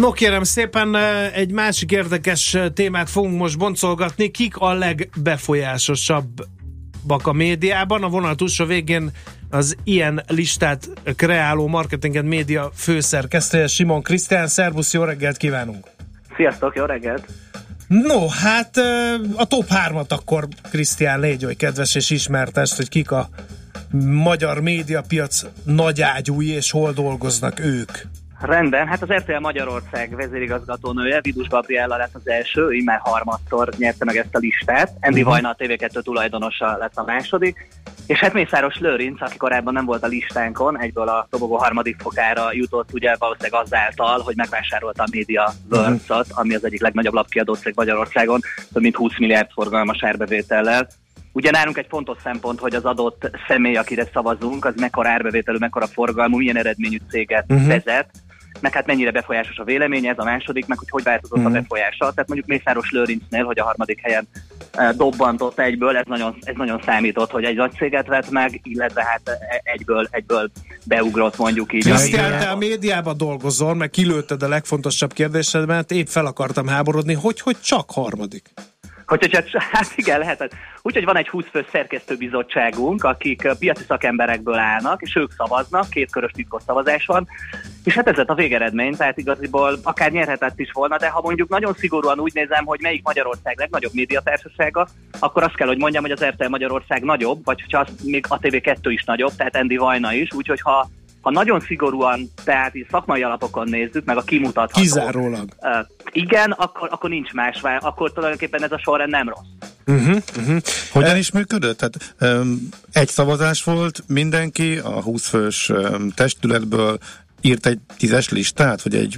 No kérem szépen, egy másik érdekes témát fogunk most boncolgatni. Kik a legbefolyásosabbak a médiában? A vonal túlsó végén az ilyen listát kreáló Marketinget Média főszerkesztője Simon Krisztián. Szervusz, jó reggelt kívánunk! Sziasztok, jó reggelt! No, hát a top 3-at akkor Krisztián légy, hogy kedves és ismertest, hogy kik a magyar médiapiac nagyágyúi és hol dolgoznak ők. Rendben, hát az RTL Magyarország vezérigazgatónője, Vidus Gabriella lett az első, ő már harmadszor nyerte meg ezt a listát. Andy uh-huh. Vajna a TV2 tulajdonosa lett a második. És hát Mészáros Lőrinc, aki korábban nem volt a listánkon, egyből a dobogó harmadik fokára jutott, ugye valószínűleg azáltal, hogy megvásárolta a Media works uh-huh. ami az egyik legnagyobb lapkiadó cég Magyarországon, több mint 20 milliárd forgalmas árbevétellel. Ugye nálunk egy fontos szempont, hogy az adott személy, akire szavazunk, az mekkora árbevételű, mekkora forgalmú, milyen eredményű céget uh-huh. vezet, meg hát mennyire befolyásos a vélemény, ez a második, meg hogy hogy változott mm. a mhm. befolyása. Tehát mondjuk Mészáros Lőrincnél, hogy a harmadik helyen e, dobbantott egyből, ez nagyon, ez nagyon számított, hogy egy nagy céget vett meg, illetve hát e, egyből, egyből beugrott mondjuk így. Krisztián, te a médiában dolgozol, meg kilőtted a legfontosabb kérdésedet, épp fel akartam háborodni, hogy, hogy csak harmadik? Hogy, hogy, hát igen, lehetett. Úgyhogy van egy 20 fős szerkesztőbizottságunk, akik piaci szakemberekből állnak, és ők szavaznak, két körös titkos szavazás van, és hát ez lett a végeredmény, tehát igaziból akár nyerhetett is volna, de ha mondjuk nagyon szigorúan úgy nézem, hogy melyik Magyarország legnagyobb médiatársasága, akkor azt kell, hogy mondjam, hogy az RTL Magyarország nagyobb, vagy ha az még a TV2 is nagyobb, tehát Andy Vajna is, úgyhogy ha ha nagyon szigorúan, tehát így szakmai alapokon nézzük, meg a kimutatható. Kizárólag. Uh, igen, akkor, akkor nincs más, akkor tulajdonképpen ez a sorrend nem rossz. Uh-huh, uh-huh. Hogyan is működött? Tehát um, egy szavazás volt, mindenki a 20 fős um, testületből írt egy tízes listát, vagy egy...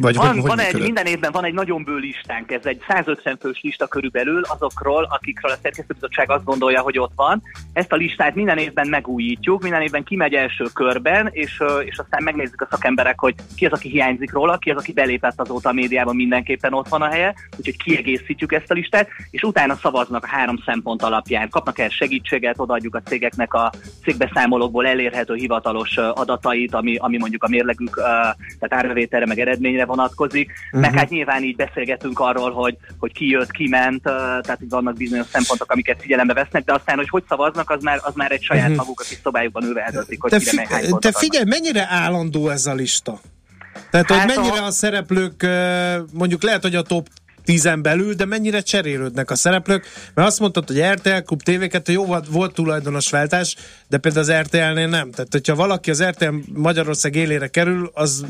Vagy van, hogy, van egy, minden évben van egy nagyon bő listánk, ez egy 150 fős lista körülbelül azokról, akikről a szerkesztőbizottság azt gondolja, hogy ott van. Ezt a listát minden évben megújítjuk, minden évben kimegy első körben, és, és aztán megnézzük a szakemberek, hogy ki az, aki hiányzik róla, ki az, aki belépett azóta a médiában, mindenképpen ott van a helye, úgyhogy kiegészítjük ezt a listát, és utána szavaznak a három szempont alapján. Kapnak el segítséget, odaadjuk a cégeknek a cégbeszámolókból elérhető hivatalos adatait, ami, ami mondjuk a mérlegük, tehát árbevételre, meg eredményre vonatkozik, uh-huh. meg hát nyilván így beszélgetünk arról, hogy, hogy ki jött, ki ment, tehát így vannak bizonyos szempontok, amiket figyelembe vesznek, de aztán, hogy hogy szavaznak, az már, az már egy saját uh-huh. maguk, akik szobájukban ővelhetik, hogy te kire fi- hány Te figyelj, mennyire állandó ez a lista? Tehát, hát hogy mennyire a... a szereplők, mondjuk lehet, hogy a top tízen belül, de mennyire cserélődnek a szereplők? Mert azt mondtad, hogy RTL, Klub TV2, jó volt, volt tulajdonos váltás, de például az RTL-nél nem. Tehát, hogyha valaki az RTL Magyarország élére kerül, az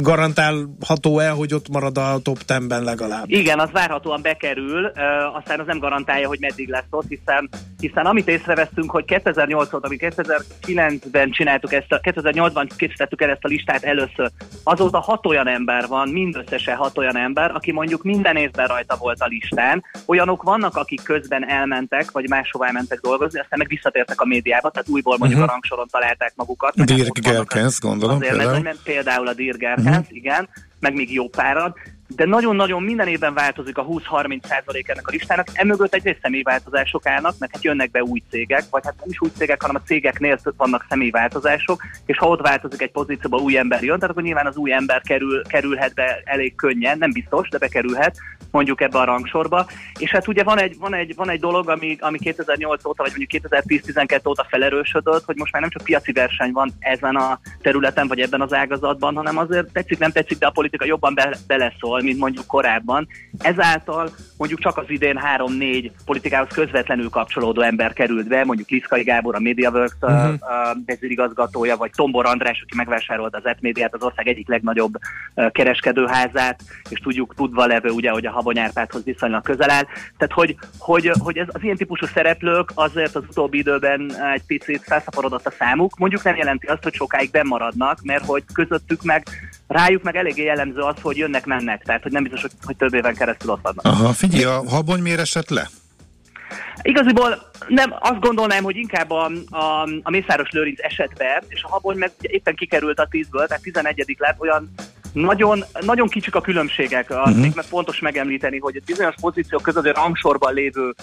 garantálható el, hogy ott marad a top 10-ben legalább. Igen, az várhatóan bekerül, aztán az nem garantálja, hogy meddig lesz ott, hiszen, hiszen amit észrevesztünk, hogy 2008-ot, ami 2009-ben csináltuk ezt, a, 2008-ban készítettük el ezt a listát először, azóta hat olyan ember van, mindösszesen hat olyan ember, aki mondjuk minden évben rajta volt a listán. Olyanok vannak, akik közben elmentek, vagy máshová mentek dolgozni, aztán meg visszatértek a médiába, tehát újból mondjuk uh-huh. a rangsoron találták magukat. Dirk Gerkens, gondolom. Azért, például. Mert, például a Dirk Gerkens, uh-huh. igen, meg még jó páran. De nagyon-nagyon minden évben változik a 20-30 százalék ennek a listának. Emögött egyrészt személyváltozások állnak, mert hát jönnek be új cégek, vagy hát nem is új cégek, hanem a cégeknél vannak személyváltozások, és ha ott változik egy pozícióba, új ember jön, tehát akkor nyilván az új ember kerül, kerülhet be elég könnyen, nem biztos, de bekerülhet mondjuk ebbe a rangsorba. És hát ugye van egy, van egy, van egy dolog, ami, ami 2008 óta, vagy mondjuk 2010-12 óta felerősödött, hogy most már nem csak piaci verseny van ezen a területen, vagy ebben az ágazatban, hanem azért tetszik, nem tetszik, de a politika jobban be, beleszól, mint mondjuk korábban. Ezáltal mondjuk csak az idén 3-4 politikához közvetlenül kapcsolódó ember került be, mondjuk Liszkai Gábor, a MediaWorks uh-huh. vezérigazgatója, vagy Tombor András, aki megvásárolta az Etmédiát, az ország egyik legnagyobb kereskedőházát, és tudjuk, tudva levő ugye, hogy a Habony Árpádhoz viszonylag közel áll. Tehát, hogy, hogy, hogy ez, az ilyen típusú szereplők azért az utóbbi időben egy picit felszaporodott a számuk. Mondjuk nem jelenti azt, hogy sokáig bemaradnak, mert hogy közöttük meg rájuk meg eléggé jellemző az, hogy jönnek-mennek, tehát hogy nem biztos, hogy, hogy több éven keresztül ott vannak. Aha, figyelj, a habony miért esett le? Igaziból nem, azt gondolnám, hogy inkább a, a, a Mészáros Lőrinc esetbe, és a Habony meg éppen kikerült a tízből, tehát 11 lett, olyan nagyon, nagyon kicsik a különbségek, uh-huh. Mhm. mert fontos megemlíteni, hogy bizonyos pozíciók között, a rangsorban lévő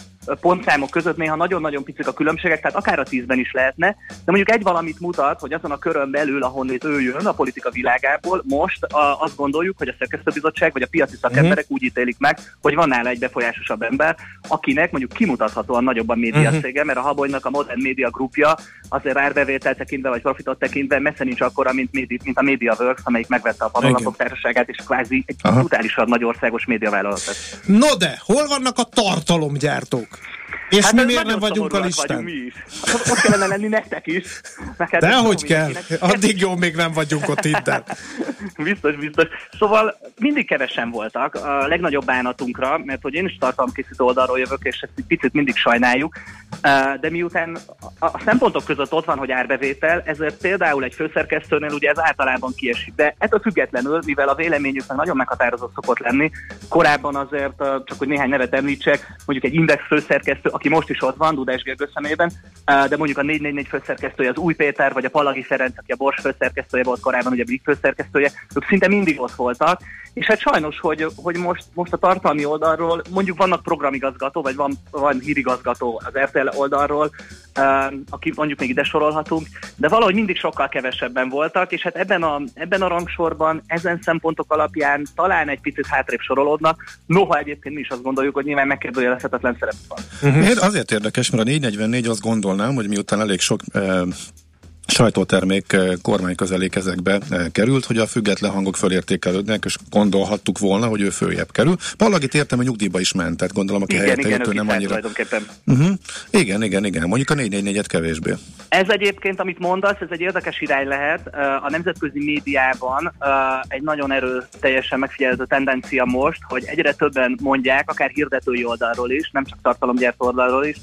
pontszámok között néha nagyon-nagyon picik a különbségek, tehát akár a tízben is lehetne, de mondjuk egy valamit mutat, hogy azon a körön belül, ahonnét ő jön a politika világából, most a, azt gondoljuk, hogy a szerkesztőbizottság vagy a piaci szakemberek uh-huh. úgy ítélik meg, hogy van nála egy befolyásosabb ember, akinek mondjuk kimutathatóan nagyobb a média uh-huh. szége, mert a Habonynak a Modern Media grupja azért árbevétel tekintve vagy profitot tekintve messze nincs akkora, mint, mint a MediaWorks, amelyik megvette a Panolapok társaságát, és kvázi egy brutálisan nagy országos médiavállalatot. No de, hol vannak a tartalomgyártók? És hát mi miért nem vagyunk a listán? Mi is. Hát ott kellene lenni nektek is. Neked De hogy kell? Addig jó, még nem vagyunk ott innen. biztos, biztos. Szóval mindig kevesen voltak, a legnagyobb bánatunkra, mert hogy én is tartalomkészítő oldalról jövök, és ezt egy picit mindig sajnáljuk, de miután a szempontok között ott van, hogy árbevétel, ezért például egy főszerkesztőnél ugye ez általában kiesik. De ettől függetlenül, mivel a véleményüknek nagyon meghatározó szokott lenni, korábban azért, csak hogy néhány nevet említsek, mondjuk egy index főszerkesztő, aki most is ott van, Dudás Gergő szemében, de mondjuk a 444 főszerkesztője az Új Péter, vagy a Palagi Ferenc, aki a Bors főszerkesztője volt korábban, ugye a Blik főszerkesztője, ők szinte mindig ott voltak, és hát sajnos, hogy, hogy most, most a tartalmi oldalról, mondjuk vannak programigazgató, vagy van, van hírigazgató az RTL oldalról, aki mondjuk még ide sorolhatunk, de valahogy mindig sokkal kevesebben voltak, és hát ebben a, ebben a rangsorban, ezen szempontok alapján talán egy picit hátrébb sorolódnak, noha egyébként mi is azt gondoljuk, hogy nyilván megkérdőjelezhetetlen szerep van. Azért érdekes, mert a 444 azt gondolnám, hogy miután elég sok sajtótermék eh, kormányközelé kezekbe eh, került, hogy a független hangok fölértékelődnek, és gondolhattuk volna, hogy ő följebb kerül. Palagit értem, hogy nyugdíjba is ment, tehát gondolom, aki igen, helyette igen, ő nem annyira. Uh-huh. Igen, igen, igen, mondjuk a 444-et kevésbé. Ez egyébként, amit mondasz, ez egy érdekes irány lehet. A nemzetközi médiában egy nagyon erőteljesen megfigyelhető tendencia most, hogy egyre többen mondják, akár hirdetői oldalról is, nem csak tartalomgyártó oldalról is,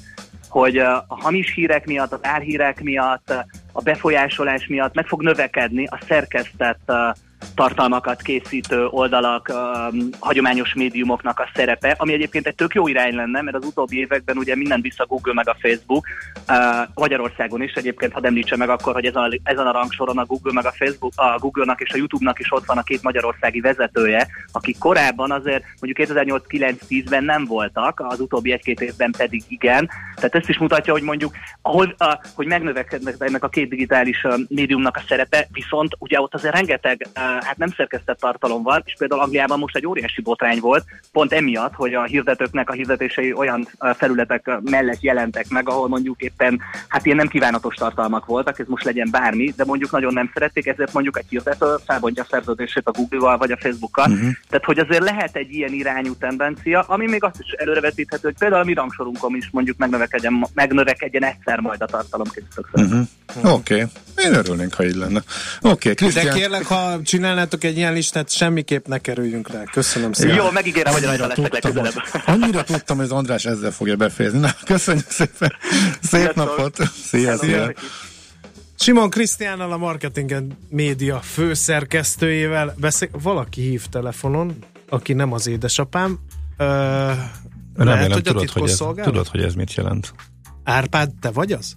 hogy a hamis hírek miatt, az álhírek miatt, a befolyásolás miatt meg fog növekedni a szerkesztett tartalmakat készítő oldalak, um, hagyományos médiumoknak a szerepe, ami egyébként egy tök jó irány lenne, mert az utóbbi években ugye minden vissza Google meg a Facebook, uh, Magyarországon is egyébként, ha említse meg akkor, hogy ezen a, ezen a rangsoron a Google meg a Facebook, a Google-nak és a YouTube-nak is ott van a két magyarországi vezetője, akik korábban azért mondjuk 2008-9-10-ben nem voltak, az utóbbi egy-két évben pedig igen. Tehát ezt is mutatja, hogy mondjuk, ahol, uh, hogy megnövekednek ennek a két digitális médiumnak a szerepe, viszont ugye ott azért rengeteg uh, hát nem szerkesztett tartalom van, és például Angliában most egy óriási botrány volt, pont emiatt, hogy a hirdetőknek a hirdetései olyan felületek mellett jelentek meg, ahol mondjuk éppen hát ilyen nem kívánatos tartalmak voltak, ez most legyen bármi, de mondjuk nagyon nem szerették, ezért mondjuk egy hirdető felbontja a szerződését a Google-val vagy a Facebook-kal. Uh-huh. Tehát, hogy azért lehet egy ilyen irányú tendencia, ami még azt is előrevetíthető, hogy például a mi rangsorunkon is mondjuk megnövekedjen, megnövekedjen egyszer majd a tartalomkészítők. Uh-huh. Oké, okay. én örülnénk, ha így lenne. Oké, okay, De kérlek, ha csinálnátok egy ilyen listát, semmiképp ne kerüljünk rá. Köszönöm szépen. Jó, megígérem, hogy rajta leszek legközelebb. Annyira tudtam, hogy az András ezzel fogja befejezni. Na, köszönjük szépen. Szép napot. Szia, szia. Simon Krisztiánnal a Marketing Média főszerkesztőjével beszél. Valaki hív telefonon, aki nem az édesapám. Ö, Remélem, lehet, hogy tudod, hogy ez, tudod, hogy ez mit jelent. Árpád, te vagy az?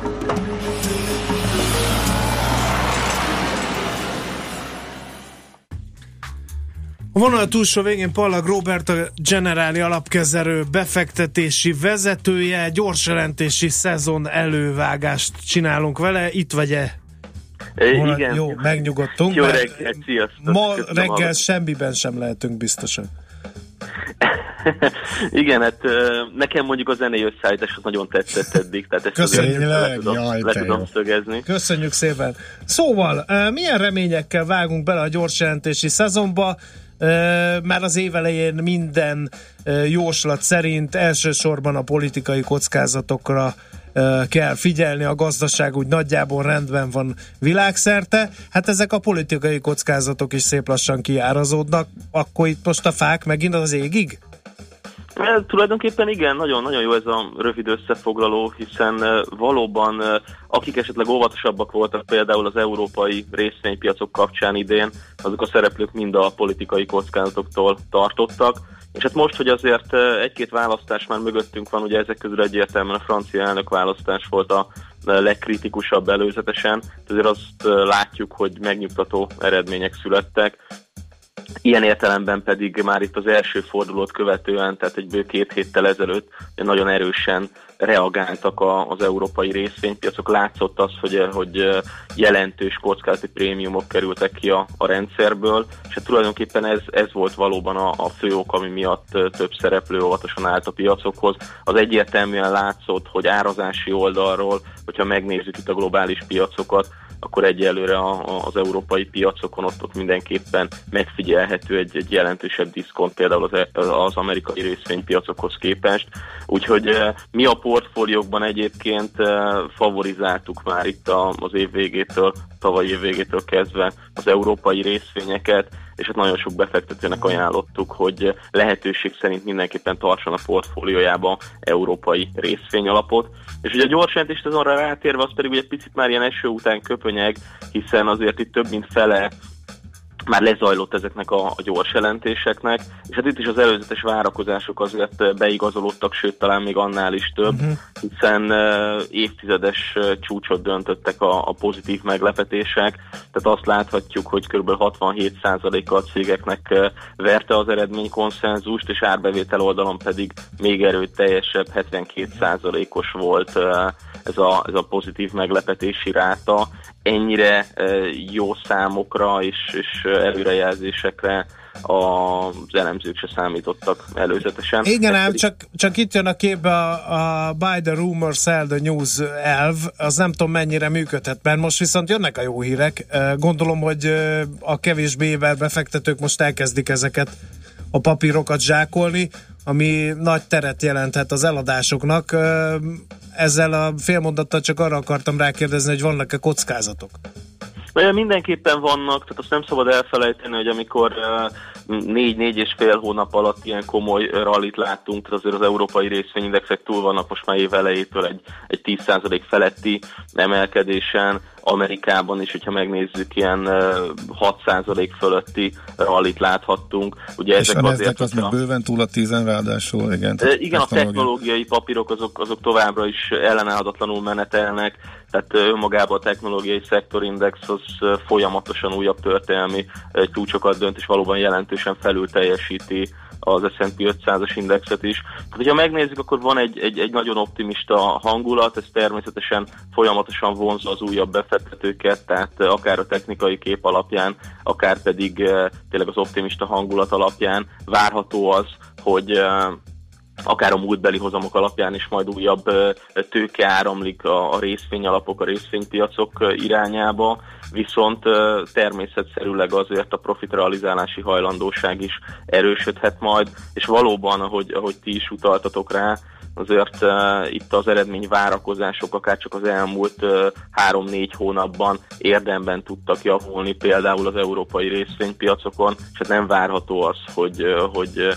Vonal túlsó végén Pallag Robert, a generáli alapkezelő befektetési vezetője, gyors jelentési szezon elővágást csinálunk vele. Itt vagy-e? Volna, igen. Jó, megnyugodtunk. Jó reggelt, sziasztok. Ma Köszönöm reggel a... semmiben sem lehetünk biztosan. Igen, hát nekem mondjuk a zenei összeállítás nagyon tetszett eddig, tehát ezt Köszönjük, le tudom, Jaj, le tudom szögezni. Köszönjük szépen. Szóval, milyen reményekkel vágunk bele a gyors jelentési szezonba? Már az évelején minden jóslat szerint elsősorban a politikai kockázatokra kell figyelni, a gazdaság úgy nagyjából rendben van világszerte. Hát ezek a politikai kockázatok is szép lassan kiárazódnak, akkor itt most a fák megint az égig? E, tulajdonképpen igen, nagyon-nagyon jó ez a rövid összefoglaló, hiszen valóban akik esetleg óvatosabbak voltak például az európai részvénypiacok kapcsán idén, azok a szereplők mind a politikai kockázatoktól tartottak. És hát most, hogy azért egy-két választás már mögöttünk van, ugye ezek közül egyértelműen a francia elnök választás volt a legkritikusabb előzetesen, azért azt látjuk, hogy megnyugtató eredmények születtek. Ilyen értelemben pedig már itt az első fordulót követően, tehát egy bő két héttel ezelőtt nagyon erősen reagáltak a, az európai részvénypiacok. Látszott az, hogy, hogy jelentős kockázati prémiumok kerültek ki a, a rendszerből, és hát tulajdonképpen ez, ez volt valóban a, a fő ok, ami miatt több szereplő óvatosan állt a piacokhoz. Az egyértelműen látszott, hogy árazási oldalról, hogyha megnézzük itt a globális piacokat, akkor egyelőre a, az európai piacokon ott, ott mindenképpen megfigyelhető egy, egy jelentősebb diszkont például az, az amerikai részvénypiacokhoz képest. Úgyhogy eh, mi a portfóliókban egyébként eh, favorizáltuk már itt az év végétől, tavalyi év végétől kezdve az európai részvényeket, és hát nagyon sok befektetőnek ajánlottuk, hogy lehetőség szerint mindenképpen tartson a portfóliójába európai részvényalapot. És ugye a gyors jelentést azonra rátérve, az pedig ugye picit már ilyen eső után köpönyeg, hiszen azért itt több mint fele már lezajlott ezeknek a, a gyors jelentéseknek, és hát itt is az előzetes várakozások azért beigazolódtak, sőt talán még annál is több, uh-huh. hiszen uh, évtizedes csúcsot döntöttek a, a pozitív meglepetések, tehát azt láthatjuk, hogy kb. 67%-a a cégeknek verte az eredmény konszenzust, és árbevétel oldalon pedig még erőteljesebb 72%-os volt uh, ez a, ez a pozitív meglepetési ráta. Ennyire jó számokra és, és előrejelzésekre az elemzők se számítottak előzetesen. Igen ám, csak, csak itt jön a képbe a, a buy the rumor, sell the news elv, az nem tudom mennyire működhet, mert most viszont jönnek a jó hírek. Gondolom, hogy a kevésbé befektetők most elkezdik ezeket a papírokat zsákolni, ami nagy teret jelenthet az eladásoknak. Ezzel a félmondattal csak arra akartam rákérdezni, hogy vannak-e kockázatok? Mindenképpen vannak, tehát azt nem szabad elfelejteni, hogy amikor négy-négy és fél hónap alatt ilyen komoly rallit láttunk, tehát azért az európai részvényindexek túl vannak most már év elejétől egy, egy 10% feletti emelkedésen, Amerikában is, hogyha megnézzük, ilyen 6% fölötti rallit láthattunk. Ugye és ezek a azért, az még bőven túl a 10 ráadásul, igen. Igen, a technológiai papírok azok, azok továbbra is ellenállhatatlanul menetelnek, tehát önmagában a technológiai szektorindex az folyamatosan újabb történelmi csúcsokat dönt, és valóban jelentősen felül teljesíti az S&P 500-as indexet is. Tehát, hogyha megnézzük, akkor van egy, egy, egy nagyon optimista hangulat, ez természetesen folyamatosan vonzza az újabb befektetőket, tehát akár a technikai kép alapján, akár pedig tényleg az optimista hangulat alapján várható az, hogy akár a múltbeli hozamok alapján is majd újabb tőke áramlik a, részvényalapok, a részvénypiacok irányába, viszont természetszerűleg azért a profitrealizálási hajlandóság is erősödhet majd, és valóban, ahogy, ahogy ti is utaltatok rá, azért uh, itt az eredmény várakozások akár csak az elmúlt uh, három-négy hónapban érdemben tudtak javulni, például az európai részvénypiacokon, és hát nem várható az, hogy, uh, hogy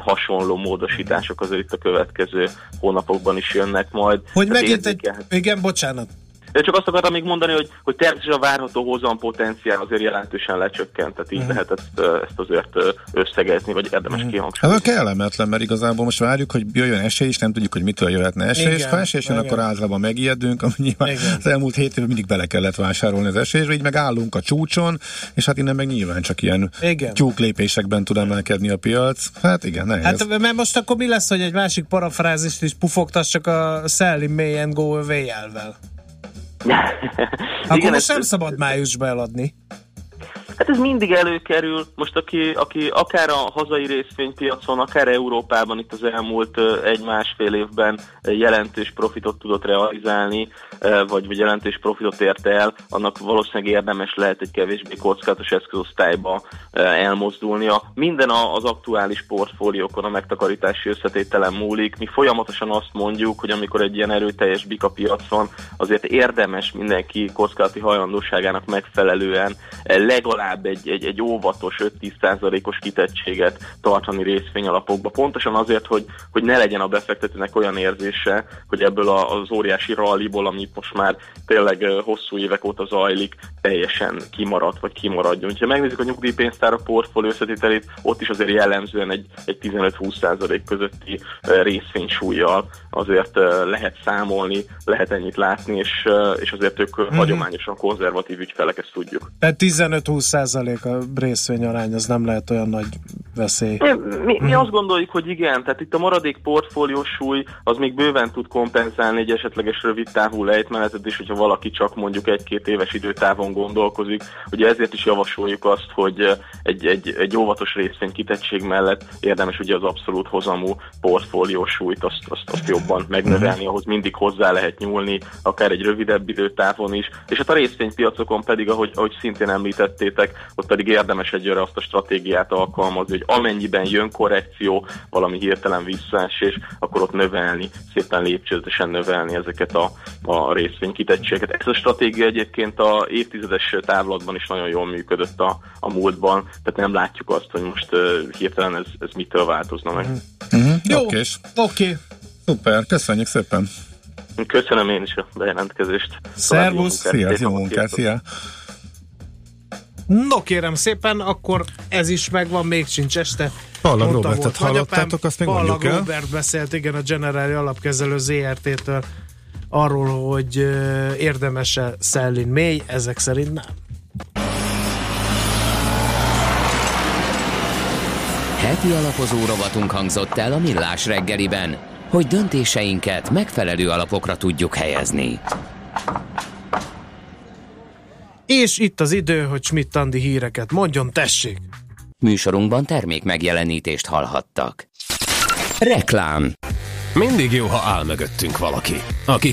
hasonló módosítások azért itt a következő hónapokban is jönnek majd. Hogy megint egy, igen, bocsánat, de csak azt akartam még mondani, hogy, hogy természetesen a várható hozam potenciál azért jelentősen lecsökkent, tehát így uh-huh. lehet ezt, ezt azért összegezni, vagy érdemes uh-huh. kihangsúlyozni. Ez kellemetlen, mert igazából most várjuk, hogy jöjjön esély, és nem tudjuk, hogy mitől jöhetne esély, és ha esély jön, akkor általában megijedünk, ami nyilván igen. az elmúlt hét évben mindig bele kellett vásárolni az esélyre, így meg állunk a csúcson, és hát innen meg nyilván csak ilyen igen. tyúk lépésekben tud emelkedni a piac. Hát igen, nehéz. Hát mert most akkor mi lesz, hogy egy másik parafrázist is pufogtassak a Sell in May and Go Away elvel? Akkor Igen, most nem szabad májusba eladni. Hát ez mindig előkerül. Most aki, aki akár a hazai részvénypiacon, akár Európában itt az elmúlt egy-másfél évben jelentős profitot tudott realizálni, vagy, vagy jelentős profitot érte el, annak valószínűleg érdemes lehet egy kevésbé kockázatos eszközosztályba elmozdulnia. Minden az aktuális portfóliókon a megtakarítási összetételen múlik. Mi folyamatosan azt mondjuk, hogy amikor egy ilyen erőteljes bika piacon, azért érdemes mindenki kockázati hajlandóságának megfelelően legalább egy, egy, egy óvatos 5-10%-os kitettséget tartani részvényalapokba. Pontosan azért, hogy, hogy ne legyen a befektetőnek olyan érzése, hogy ebből az óriási ralliból, ami most már tényleg hosszú évek óta zajlik, teljesen kimaradt, vagy kimaradjon. Ha megnézzük a nyugdíjpénztárak portfólió összetételét, ott is azért jellemzően egy, egy 15-20% közötti részvénysúlyjal azért lehet számolni, lehet ennyit látni, és, és azért ők mm-hmm. hagyományosan konzervatív ügyfelek, ezt tudjuk. Tehát 15-20% a részvényarány, az nem lehet olyan nagy veszély. Mi, mi, azt gondoljuk, hogy igen, tehát itt a maradék portfóliós súly az még bőven tud kompenzálni egy esetleges rövid távú lejtmenetet is, hogyha valaki csak mondjuk egy-két éves időtávon gondolkozik. Ugye ezért is javasoljuk azt, hogy egy, egy, egy óvatos részvény kitettség mellett érdemes ugye az abszolút hozamú portfóliós súlyt azt, azt, azt jobban megnövelni, mhm. ahhoz mindig hozzá lehet nyúlni, akár egy rövidebb időtávon is. És hát a részvénypiacokon pedig, ahogy, ahogy szintén említettétek, ott pedig érdemes egyre azt a stratégiát alkalmazni, hogy amennyiben jön korrekció, valami hirtelen visszaesés, akkor ott növelni, szépen lépcsőzetesen növelni ezeket a, a részvénykitettségeket. Ez a stratégia egyébként a évtizedes távlatban is nagyon jól működött a, a múltban, tehát nem látjuk azt, hogy most uh, hirtelen ez, ez mitől változna meg. Mm-hmm. Jó, oké. Okay. Szuper, köszönjük szépen! Köszönöm én is a bejelentkezést. Szervusz! Szia, jó munkát, szia! No kérem szépen, akkor ez is megvan, még sincs este. Pallag Robertet hallottátok, azt még mondjuk el. Robert beszélt, igen, a Generáli Alapkezelő ZRT-től arról, hogy érdemes-e Szellin mély, ezek szerint nem. Heti alapozó rovatunk hangzott el a Millás reggeliben, hogy döntéseinket megfelelő alapokra tudjuk helyezni. És itt az idő, hogy Schmidt Andi híreket mondjon, tessék! Műsorunkban termék megjelenítést hallhattak. Reklám Mindig jó, ha áll mögöttünk valaki, aki